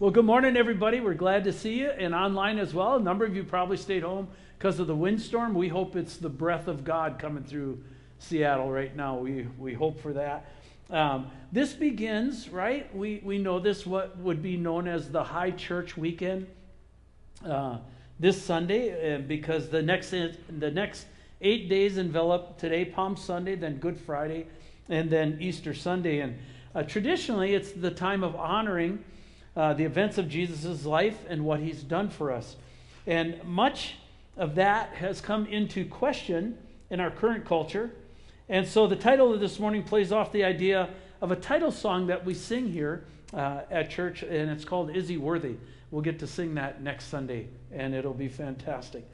Well, good morning, everybody. We're glad to see you and online as well. A number of you probably stayed home because of the windstorm. We hope it's the breath of God coming through Seattle right now. We, we hope for that. Um, this begins, right? We, we know this, what would be known as the High Church Weekend uh, this Sunday, because the next, the next eight days envelop today, Palm Sunday, then Good Friday, and then Easter Sunday. And uh, traditionally, it's the time of honoring uh, the events of Jesus' life and what he's done for us. And much of that has come into question in our current culture. And so the title of this morning plays off the idea of a title song that we sing here uh, at church, and it's called Is He Worthy? We'll get to sing that next Sunday, and it'll be fantastic.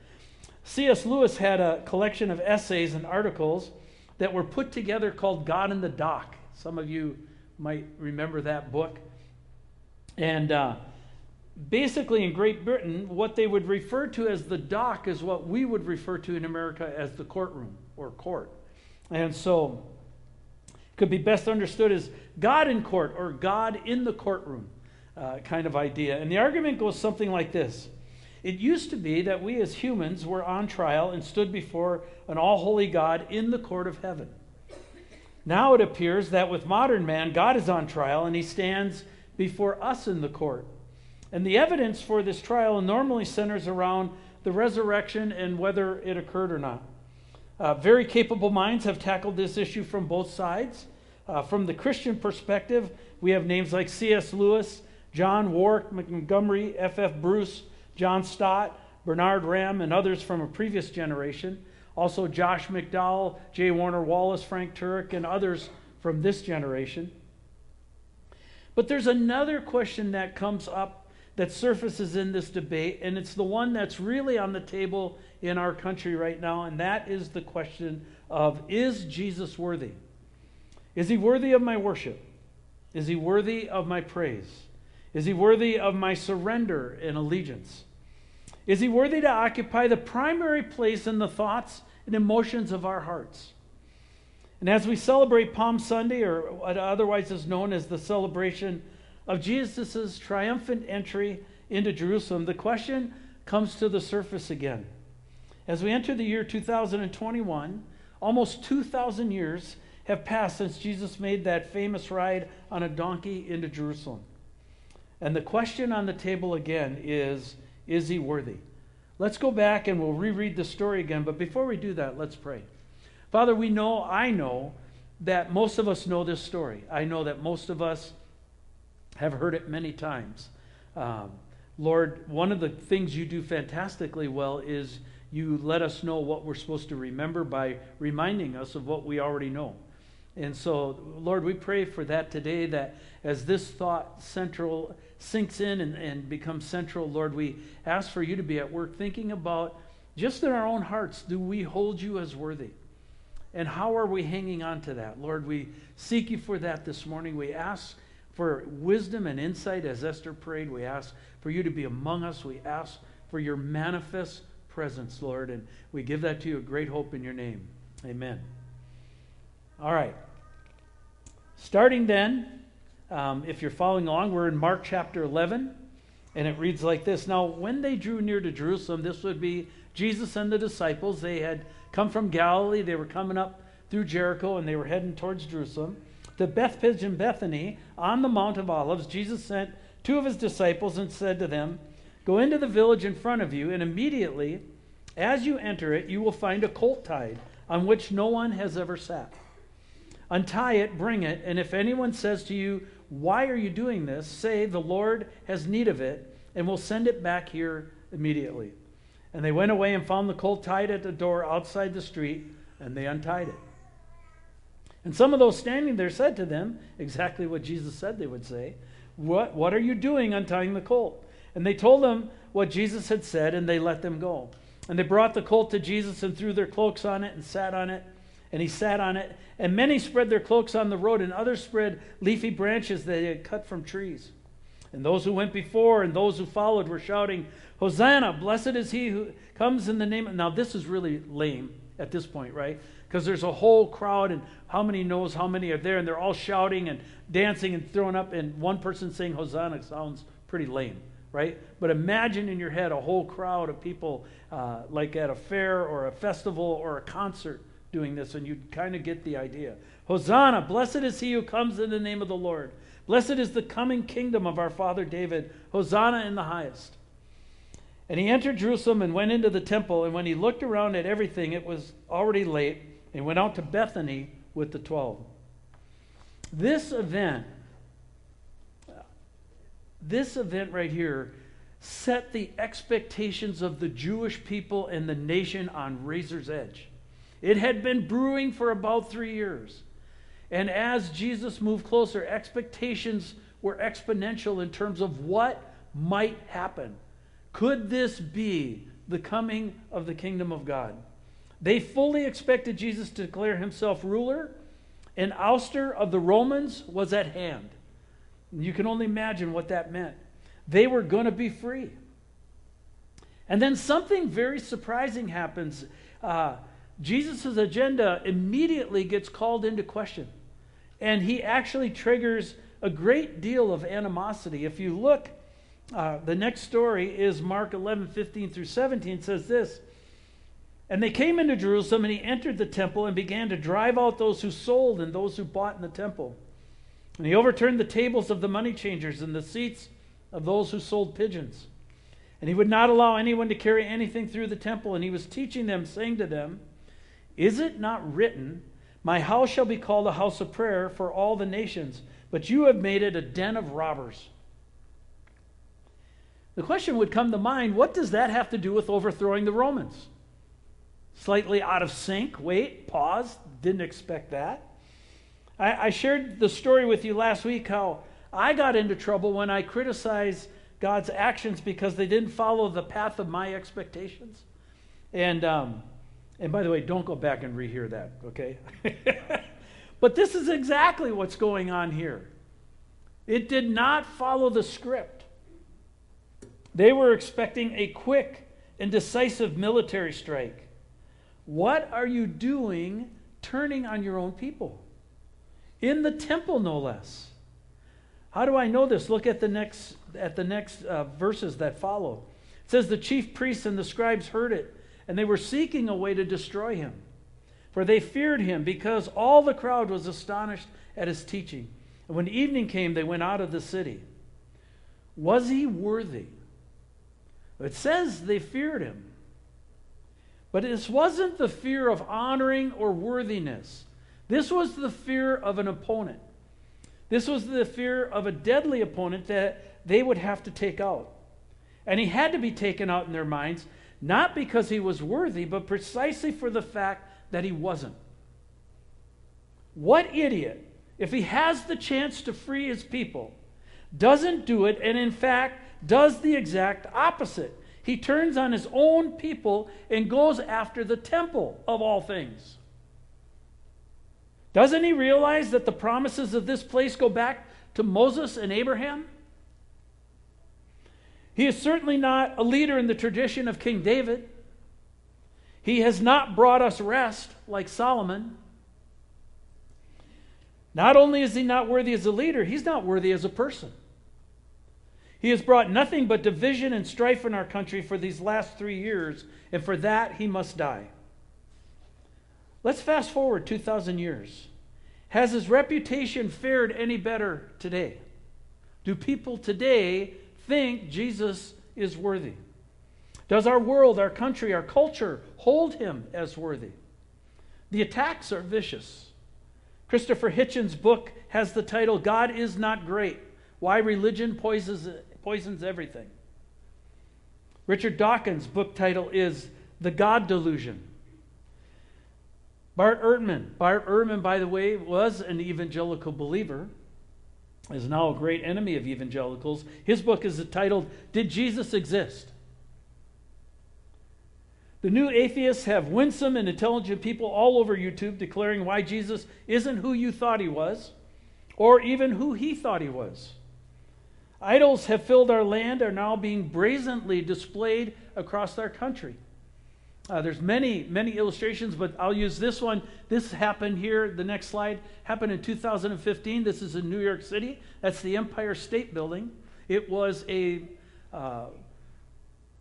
C.S. Lewis had a collection of essays and articles that were put together called God in the Dock. Some of you might remember that book. And uh, basically, in Great Britain, what they would refer to as the dock is what we would refer to in America as the courtroom or court. And so, could be best understood as God in court or God in the courtroom uh, kind of idea. And the argument goes something like this It used to be that we as humans were on trial and stood before an all holy God in the court of heaven. Now it appears that with modern man, God is on trial and he stands before us in the court. And the evidence for this trial normally centers around the resurrection and whether it occurred or not. Uh, very capable minds have tackled this issue from both sides. Uh, from the Christian perspective, we have names like C.S. Lewis, John Warwick Montgomery, F.F. Bruce, John Stott, Bernard Ramm, and others from a previous generation. Also, Josh McDowell, J. Warner Wallace, Frank Turek, and others from this generation. But there's another question that comes up that surfaces in this debate, and it's the one that's really on the table in our country right now, and that is the question of is Jesus worthy? Is he worthy of my worship? Is he worthy of my praise? Is he worthy of my surrender and allegiance? Is he worthy to occupy the primary place in the thoughts and emotions of our hearts? And as we celebrate Palm Sunday, or what otherwise is known as the celebration of Jesus' triumphant entry into Jerusalem, the question comes to the surface again. As we enter the year 2021, almost 2,000 years have passed since Jesus made that famous ride on a donkey into Jerusalem. And the question on the table again is Is he worthy? Let's go back and we'll reread the story again. But before we do that, let's pray. Father, we know, I know, that most of us know this story. I know that most of us have heard it many times. Um, Lord, one of the things you do fantastically well is you let us know what we're supposed to remember by reminding us of what we already know. And so, Lord, we pray for that today, that as this thought central sinks in and, and becomes central, Lord, we ask for you to be at work thinking about just in our own hearts, do we hold you as worthy? And how are we hanging on to that? Lord, we seek you for that this morning. We ask for wisdom and insight as Esther prayed. We ask for you to be among us. We ask for your manifest presence, Lord. And we give that to you a great hope in your name. Amen. All right. Starting then, um, if you're following along, we're in Mark chapter 11. And it reads like this Now, when they drew near to Jerusalem, this would be Jesus and the disciples. They had come from Galilee. They were coming up through Jericho and they were heading towards Jerusalem. To Bethphage and Bethany on the Mount of Olives, Jesus sent two of his disciples and said to them, Go into the village in front of you, and immediately, as you enter it, you will find a colt tied on which no one has ever sat. Untie it, bring it, and if anyone says to you, Why are you doing this? say, The Lord has need of it, and will send it back here immediately. And they went away and found the colt tied at the door outside the street, and they untied it. And some of those standing there said to them exactly what Jesus said they would say What, what are you doing untying the colt? And they told them what Jesus had said, and they let them go. And they brought the colt to Jesus and threw their cloaks on it and sat on it. And he sat on it. And many spread their cloaks on the road, and others spread leafy branches that they had cut from trees. And those who went before and those who followed were shouting, Hosanna, blessed is he who comes in the name of. Now, this is really lame at this point, right? Because there's a whole crowd, and how many knows how many are there, and they're all shouting and dancing and throwing up, and one person saying Hosanna sounds pretty lame, right? But imagine in your head a whole crowd of people, uh, like at a fair or a festival or a concert, doing this, and you'd kind of get the idea. Hosanna, blessed is he who comes in the name of the Lord. Blessed is the coming kingdom of our father David. Hosanna in the highest. And he entered Jerusalem and went into the temple. And when he looked around at everything, it was already late, and went out to Bethany with the twelve. This event, this event right here, set the expectations of the Jewish people and the nation on razor's edge. It had been brewing for about three years. And as Jesus moved closer, expectations were exponential in terms of what might happen. Could this be the coming of the kingdom of God? They fully expected Jesus to declare himself ruler, and ouster of the Romans was at hand. You can only imagine what that meant. They were going to be free. And then something very surprising happens. Uh, Jesus' agenda immediately gets called into question. And he actually triggers a great deal of animosity. If you look, uh, the next story is Mark 11, 15 through 17, says this. And they came into Jerusalem, and he entered the temple and began to drive out those who sold and those who bought in the temple. And he overturned the tables of the money changers and the seats of those who sold pigeons. And he would not allow anyone to carry anything through the temple. And he was teaching them, saying to them, Is it not written, My house shall be called a house of prayer for all the nations, but you have made it a den of robbers? The question would come to mind what does that have to do with overthrowing the Romans? Slightly out of sync. Wait, pause. Didn't expect that. I, I shared the story with you last week how I got into trouble when I criticized God's actions because they didn't follow the path of my expectations. And, um, and by the way, don't go back and rehear that, okay? but this is exactly what's going on here. It did not follow the script. They were expecting a quick and decisive military strike. What are you doing turning on your own people? In the temple, no less. How do I know this? Look at the next, at the next uh, verses that follow. It says, The chief priests and the scribes heard it, and they were seeking a way to destroy him. For they feared him, because all the crowd was astonished at his teaching. And when evening came, they went out of the city. Was he worthy? It says they feared him. But this wasn't the fear of honoring or worthiness. This was the fear of an opponent. This was the fear of a deadly opponent that they would have to take out. And he had to be taken out in their minds, not because he was worthy, but precisely for the fact that he wasn't. What idiot, if he has the chance to free his people, doesn't do it and in fact does the exact opposite? He turns on his own people and goes after the temple of all things. Doesn't he realize that the promises of this place go back to Moses and Abraham? He is certainly not a leader in the tradition of King David. He has not brought us rest like Solomon. Not only is he not worthy as a leader, he's not worthy as a person. He has brought nothing but division and strife in our country for these last three years, and for that he must die. Let's fast forward 2,000 years. Has his reputation fared any better today? Do people today think Jesus is worthy? Does our world, our country, our culture hold him as worthy? The attacks are vicious. Christopher Hitchens' book has the title God is Not Great Why Religion Poisons, poisons Everything. Richard Dawkins' book title is The God Delusion Bart Ehrman. Bart Ehrman, by the way, was an evangelical believer, is now a great enemy of evangelicals. His book is titled, Did Jesus Exist? The new atheists have winsome and intelligent people all over YouTube declaring why Jesus isn't who you thought he was, or even who he thought he was. Idols have filled our land, are now being brazenly displayed across our country. Uh, there's many, many illustrations, but I'll use this one. This happened here, the next slide, happened in 2015. This is in New York City. That's the Empire State Building. It was a uh,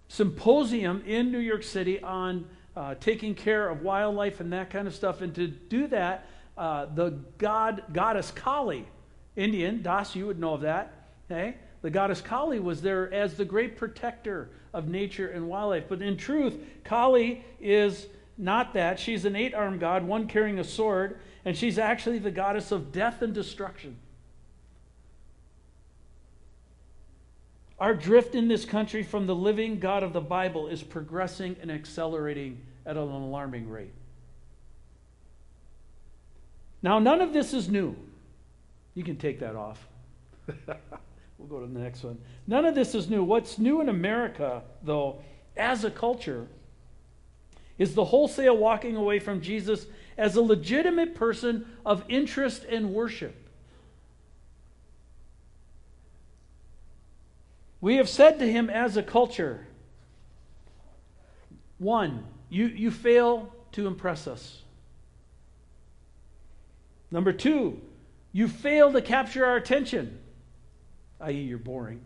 symposium in New York City on uh, taking care of wildlife and that kind of stuff. And to do that, uh, the god goddess Kali, Indian, Das, you would know of that. Okay? The goddess Kali was there as the great protector of nature and wildlife. But in truth, Kali is not that. She's an eight armed god, one carrying a sword, and she's actually the goddess of death and destruction. Our drift in this country from the living God of the Bible is progressing and accelerating at an alarming rate. Now, none of this is new. You can take that off. we'll go to the next one. None of this is new. What's new in America, though, as a culture, is the wholesale walking away from Jesus as a legitimate person of interest and worship. We have said to him as a culture one, you, you fail to impress us. Number two, you fail to capture our attention, i.e., you're boring.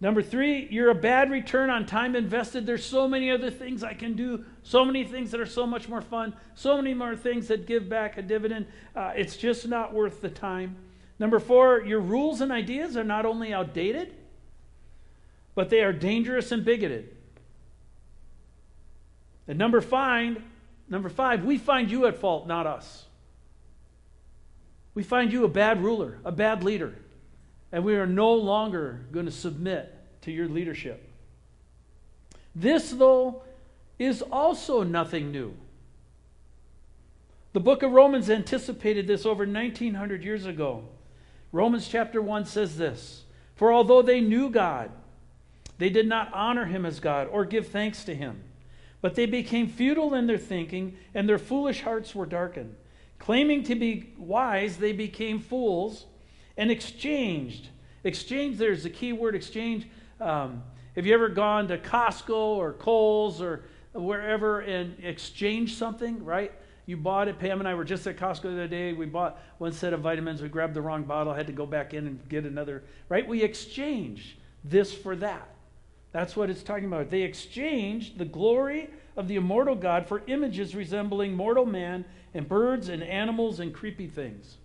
Number three, you're a bad return on time invested. There's so many other things I can do, so many things that are so much more fun, so many more things that give back a dividend. Uh, it's just not worth the time. Number four, your rules and ideas are not only outdated, but they are dangerous and bigoted. And number five, number five, we find you at fault, not us. We find you a bad ruler, a bad leader, and we are no longer going to submit to your leadership. This, though, is also nothing new. The book of Romans anticipated this over 1900 years ago. Romans chapter 1 says this For although they knew God, they did not honor him as God or give thanks to him, but they became futile in their thinking, and their foolish hearts were darkened. Claiming to be wise, they became fools and exchanged. Exchange, there's the key word exchange. Um, have you ever gone to Costco or Kohl's or wherever and exchanged something, right? You bought it. Pam and I were just at Costco the other day. We bought one set of vitamins. We grabbed the wrong bottle. had to go back in and get another. Right? We exchanged this for that. That's what it's talking about. They exchanged the glory of the immortal God for images resembling mortal man and birds and animals and creepy things.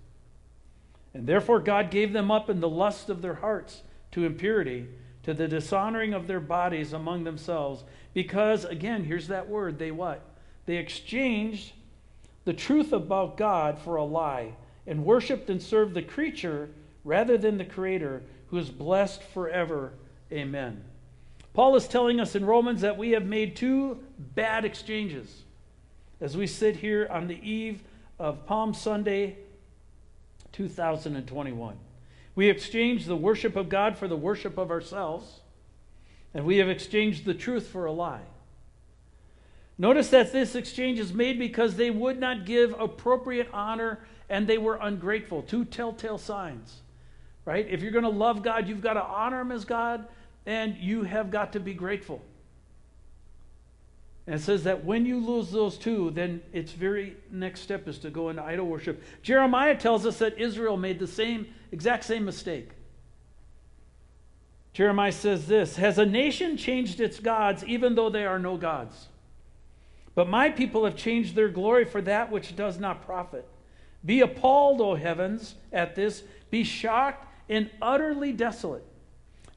And therefore, God gave them up in the lust of their hearts to impurity, to the dishonoring of their bodies among themselves. Because, again, here's that word they what? They exchanged the truth about God for a lie and worshiped and served the creature rather than the Creator, who is blessed forever. Amen. Paul is telling us in Romans that we have made two bad exchanges as we sit here on the eve of Palm Sunday 2021. We exchanged the worship of God for the worship of ourselves, and we have exchanged the truth for a lie. Notice that this exchange is made because they would not give appropriate honor and they were ungrateful. Two telltale signs, right? If you're going to love God, you've got to honor Him as God and you have got to be grateful. And it says that when you lose those two, then its very next step is to go into idol worship. Jeremiah tells us that Israel made the same, exact same mistake. Jeremiah says this Has a nation changed its gods even though they are no gods? But my people have changed their glory for that which does not profit. Be appalled, O heavens, at this. Be shocked and utterly desolate,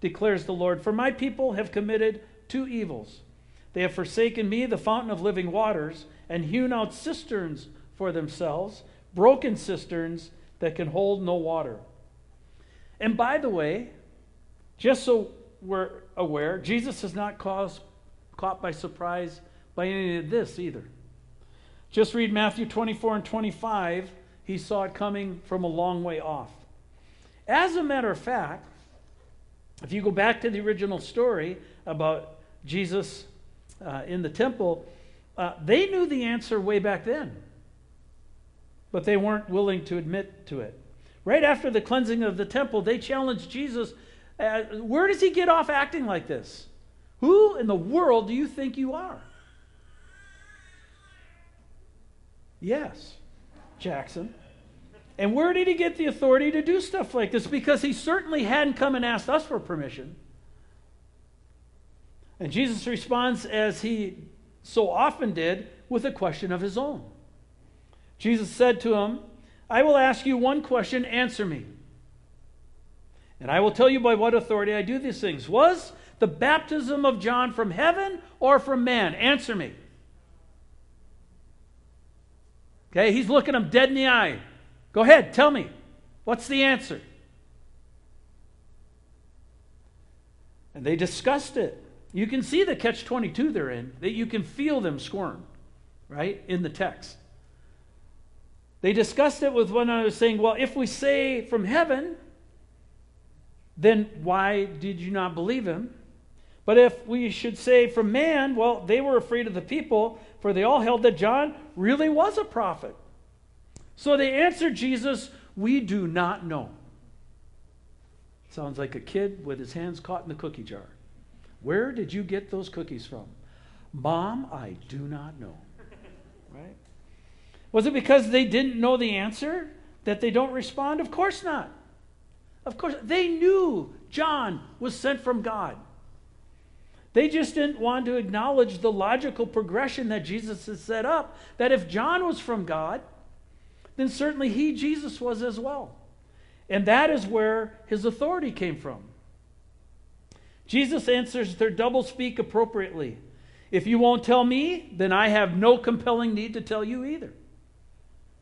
declares the Lord. For my people have committed two evils. They have forsaken me, the fountain of living waters, and hewn out cisterns for themselves, broken cisterns that can hold no water. And by the way, just so we're aware, Jesus is not caused, caught by surprise by any of this either. Just read Matthew 24 and 25. He saw it coming from a long way off. As a matter of fact, if you go back to the original story about Jesus uh, in the temple, uh, they knew the answer way back then, but they weren't willing to admit to it. Right after the cleansing of the temple, they challenged Jesus uh, Where does he get off acting like this? Who in the world do you think you are? Yes, Jackson. And where did he get the authority to do stuff like this? Because he certainly hadn't come and asked us for permission. And Jesus responds, as he so often did, with a question of his own. Jesus said to him, I will ask you one question, answer me. And I will tell you by what authority I do these things. Was the baptism of John from heaven or from man? Answer me. Okay, he's looking him dead in the eye. Go ahead, tell me. What's the answer? And they discussed it. You can see the catch 22 they're in, that you can feel them squirm, right, in the text. They discussed it with one another, saying, Well, if we say from heaven, then why did you not believe him? But if we should say from man, well, they were afraid of the people, for they all held that John really was a prophet. So they answered Jesus, We do not know. Sounds like a kid with his hands caught in the cookie jar. Where did you get those cookies from? Mom, I do not know. Right? Was it because they didn't know the answer that they don't respond? Of course not. Of course, they knew John was sent from God. They just didn't want to acknowledge the logical progression that Jesus has set up that if John was from God, then certainly he, Jesus, was as well. And that is where his authority came from. Jesus answers their doublespeak appropriately. If you won't tell me, then I have no compelling need to tell you either.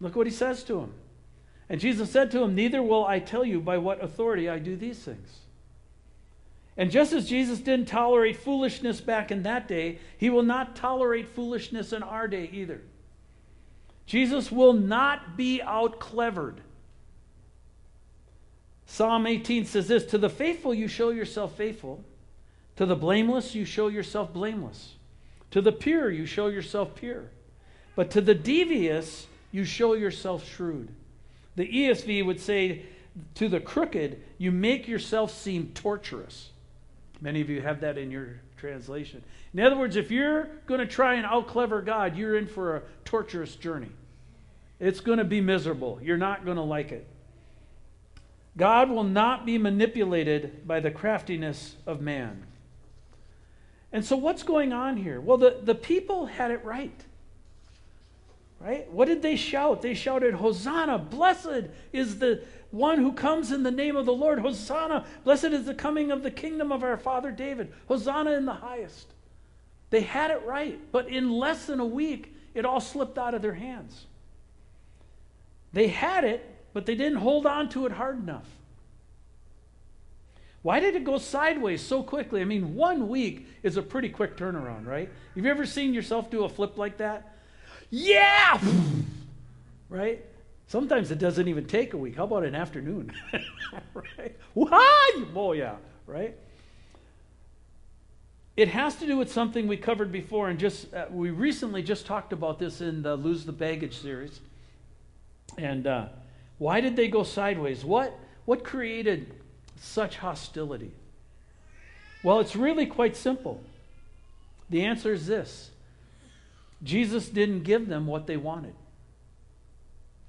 Look what he says to him. And Jesus said to him, Neither will I tell you by what authority I do these things. And just as Jesus didn't tolerate foolishness back in that day, he will not tolerate foolishness in our day either. Jesus will not be out clevered. Psalm 18 says this To the faithful you show yourself faithful, to the blameless you show yourself blameless, to the pure you show yourself pure, but to the devious you show yourself shrewd. The ESV would say, To the crooked you make yourself seem torturous. Many of you have that in your translation. In other words, if you're going to try and out clever God, you're in for a torturous journey. It's going to be miserable. You're not going to like it. God will not be manipulated by the craftiness of man. And so, what's going on here? Well, the, the people had it right. Right? What did they shout? They shouted, Hosanna, blessed is the one who comes in the name of the Lord. Hosanna, blessed is the coming of the kingdom of our father David. Hosanna in the highest. They had it right, but in less than a week, it all slipped out of their hands. They had it, but they didn't hold on to it hard enough. Why did it go sideways so quickly? I mean, one week is a pretty quick turnaround, right? Have you ever seen yourself do a flip like that? Yeah! right? Sometimes it doesn't even take a week. How about an afternoon? right? Why? Oh, yeah, right? It has to do with something we covered before, and just uh, we recently just talked about this in the Lose the Baggage series. And uh, why did they go sideways? What, what created such hostility? Well, it's really quite simple. The answer is this Jesus didn't give them what they wanted.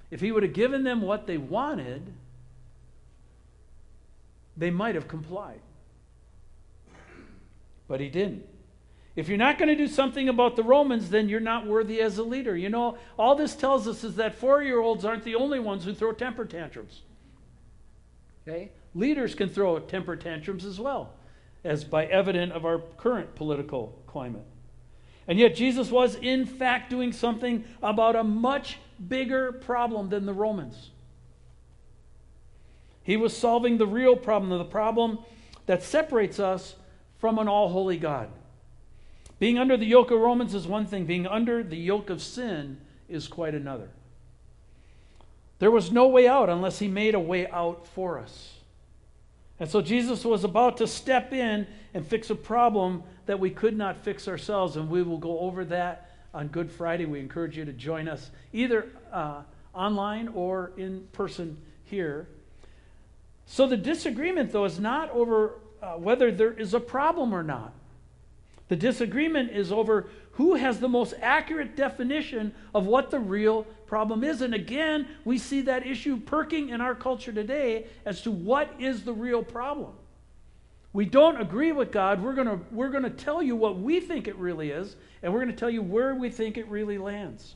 If he would have given them what they wanted, they might have complied. But he didn't. If you're not going to do something about the Romans, then you're not worthy as a leader. You know, all this tells us is that four year olds aren't the only ones who throw temper tantrums. Okay? Leaders can throw temper tantrums as well, as by evident of our current political climate. And yet, Jesus was, in fact, doing something about a much bigger problem than the Romans. He was solving the real problem, the problem that separates us from an all holy God. Being under the yoke of Romans is one thing, being under the yoke of sin is quite another. There was no way out unless he made a way out for us. And so Jesus was about to step in and fix a problem that we could not fix ourselves. And we will go over that on Good Friday. We encourage you to join us either uh, online or in person here. So the disagreement, though, is not over uh, whether there is a problem or not. The disagreement is over who has the most accurate definition of what the real problem is. And again, we see that issue perking in our culture today as to what is the real problem. We don't agree with God. We're going we're going to tell you what we think it really is, and we're going to tell you where we think it really lands.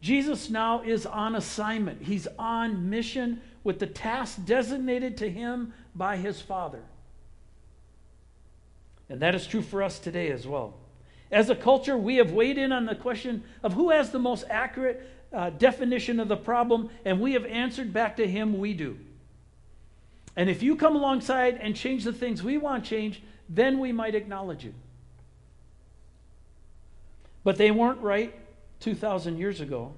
Jesus now is on assignment. He's on mission with the task designated to him by his Father. And that is true for us today as well. As a culture, we have weighed in on the question of who has the most accurate uh, definition of the problem, and we have answered back to him, we do. And if you come alongside and change the things we want changed, then we might acknowledge you. But they weren't right 2,000 years ago,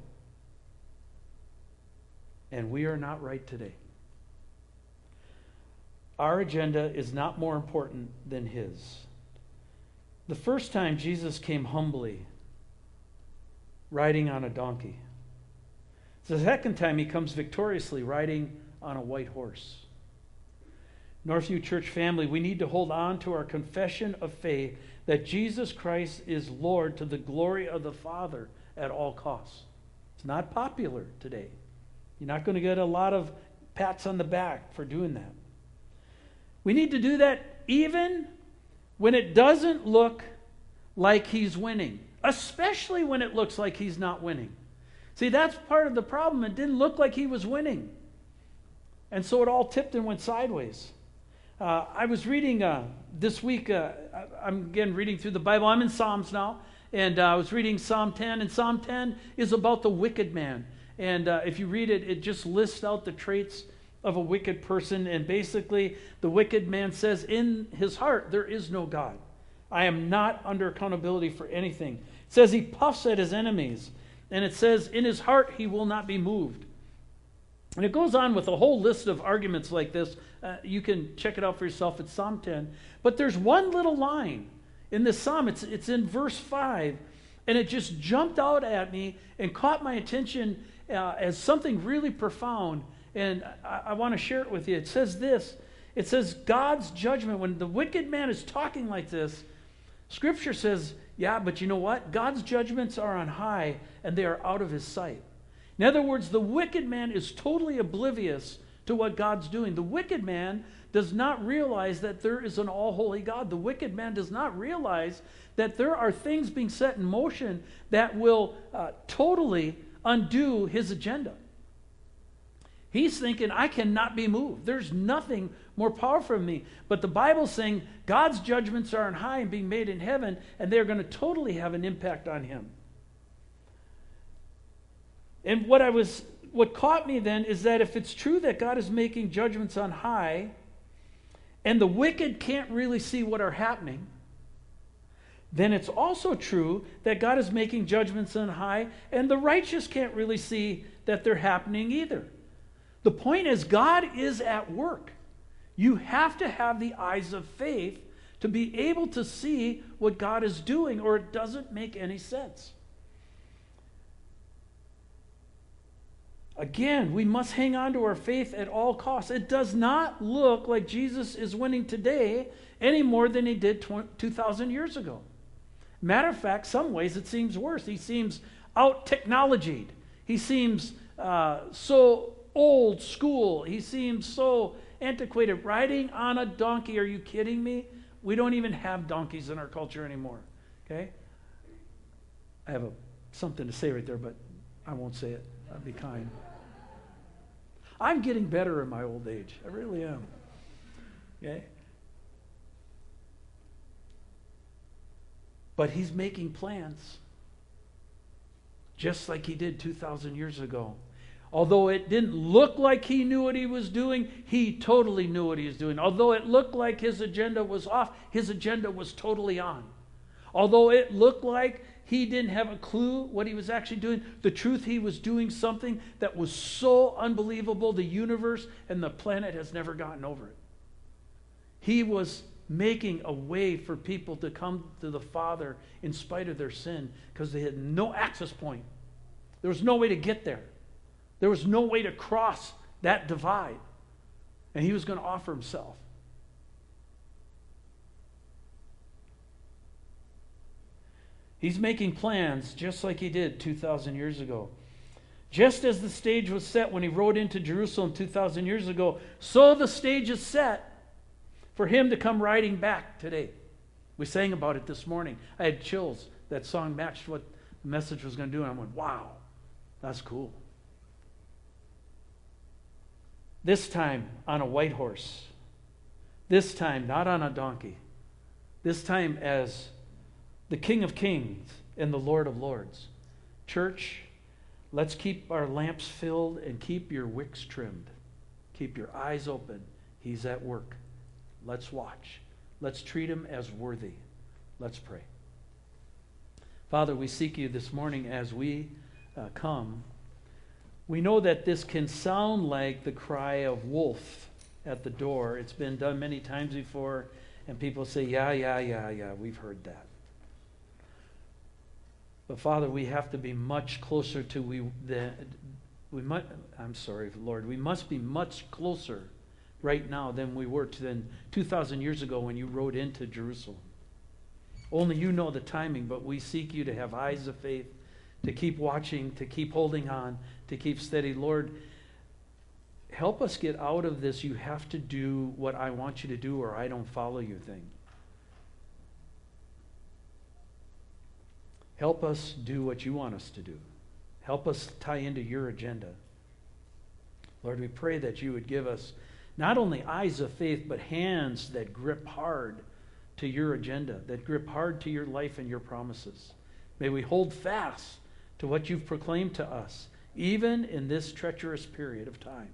and we are not right today. Our agenda is not more important than his. The first time Jesus came humbly, riding on a donkey. The second time he comes victoriously, riding on a white horse. Northview Church family, we need to hold on to our confession of faith that Jesus Christ is Lord to the glory of the Father at all costs. It's not popular today. You're not going to get a lot of pats on the back for doing that. We need to do that even when it doesn't look like he's winning, especially when it looks like he's not winning. See, that's part of the problem. It didn't look like he was winning. And so it all tipped and went sideways. Uh, I was reading uh, this week, uh, I'm again reading through the Bible. I'm in Psalms now, and uh, I was reading Psalm 10, and Psalm 10 is about the wicked man. And uh, if you read it, it just lists out the traits of a wicked person. And basically, the wicked man says, In his heart, there is no God. I am not under accountability for anything. It says he puffs at his enemies. And it says, In his heart, he will not be moved. And it goes on with a whole list of arguments like this. Uh, you can check it out for yourself. at Psalm 10. But there's one little line in this psalm, it's, it's in verse 5. And it just jumped out at me and caught my attention uh, as something really profound. And I, I want to share it with you. It says this it says, God's judgment, when the wicked man is talking like this, Scripture says, yeah, but you know what? God's judgments are on high and they are out of his sight. In other words, the wicked man is totally oblivious to what God's doing. The wicked man does not realize that there is an all holy God. The wicked man does not realize that there are things being set in motion that will uh, totally undo his agenda. He's thinking, I cannot be moved. There's nothing more powerful than me. But the Bible's saying God's judgments are on high and being made in heaven, and they're going to totally have an impact on him. And what I was what caught me then is that if it's true that God is making judgments on high, and the wicked can't really see what are happening, then it's also true that God is making judgments on high, and the righteous can't really see that they're happening either. The point is, God is at work. You have to have the eyes of faith to be able to see what God is doing, or it doesn't make any sense. Again, we must hang on to our faith at all costs. It does not look like Jesus is winning today any more than he did 2,000 years ago. Matter of fact, some ways it seems worse. He seems out technologied. He seems uh, so old school. He seems so antiquated. Riding on a donkey. Are you kidding me? We don't even have donkeys in our culture anymore. Okay? I have a, something to say right there, but I won't say it. I'll be kind. I'm getting better in my old age. I really am. Okay? But he's making plans just like he did 2,000 years ago. Although it didn't look like he knew what he was doing, he totally knew what he was doing. Although it looked like his agenda was off, his agenda was totally on. Although it looked like he didn't have a clue what he was actually doing, the truth, he was doing something that was so unbelievable, the universe and the planet has never gotten over it. He was making a way for people to come to the Father in spite of their sin because they had no access point. There was no way to get there. There was no way to cross that divide. And he was going to offer himself. He's making plans just like he did 2,000 years ago. Just as the stage was set when he rode into Jerusalem 2,000 years ago, so the stage is set for him to come riding back today. We sang about it this morning. I had chills. That song matched what the message was going to do, and I went, wow, that's cool. This time on a white horse. This time not on a donkey. This time as the King of Kings and the Lord of Lords. Church, let's keep our lamps filled and keep your wicks trimmed. Keep your eyes open. He's at work. Let's watch. Let's treat him as worthy. Let's pray. Father, we seek you this morning as we uh, come. We know that this can sound like the cry of wolf at the door. It's been done many times before, and people say, Yeah, yeah, yeah, yeah, we've heard that. But Father, we have to be much closer to we the we might I'm sorry, Lord, we must be much closer right now than we were to than 2000 years ago when you rode into Jerusalem. Only you know the timing, but we seek you to have eyes of faith, to keep watching, to keep holding on, to keep steady. Lord, help us get out of this you have to do what I want you to do or I don't follow you thing. Help us do what you want us to do. Help us tie into your agenda. Lord, we pray that you would give us not only eyes of faith, but hands that grip hard to your agenda, that grip hard to your life and your promises. May we hold fast to what you've proclaimed to us, even in this treacherous period of time.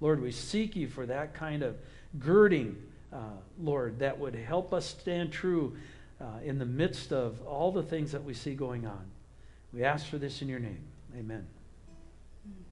Lord, we seek you for that kind of girding, uh, Lord, that would help us stand true uh, in the midst of all the things that we see going on. We ask for this in your name. Amen.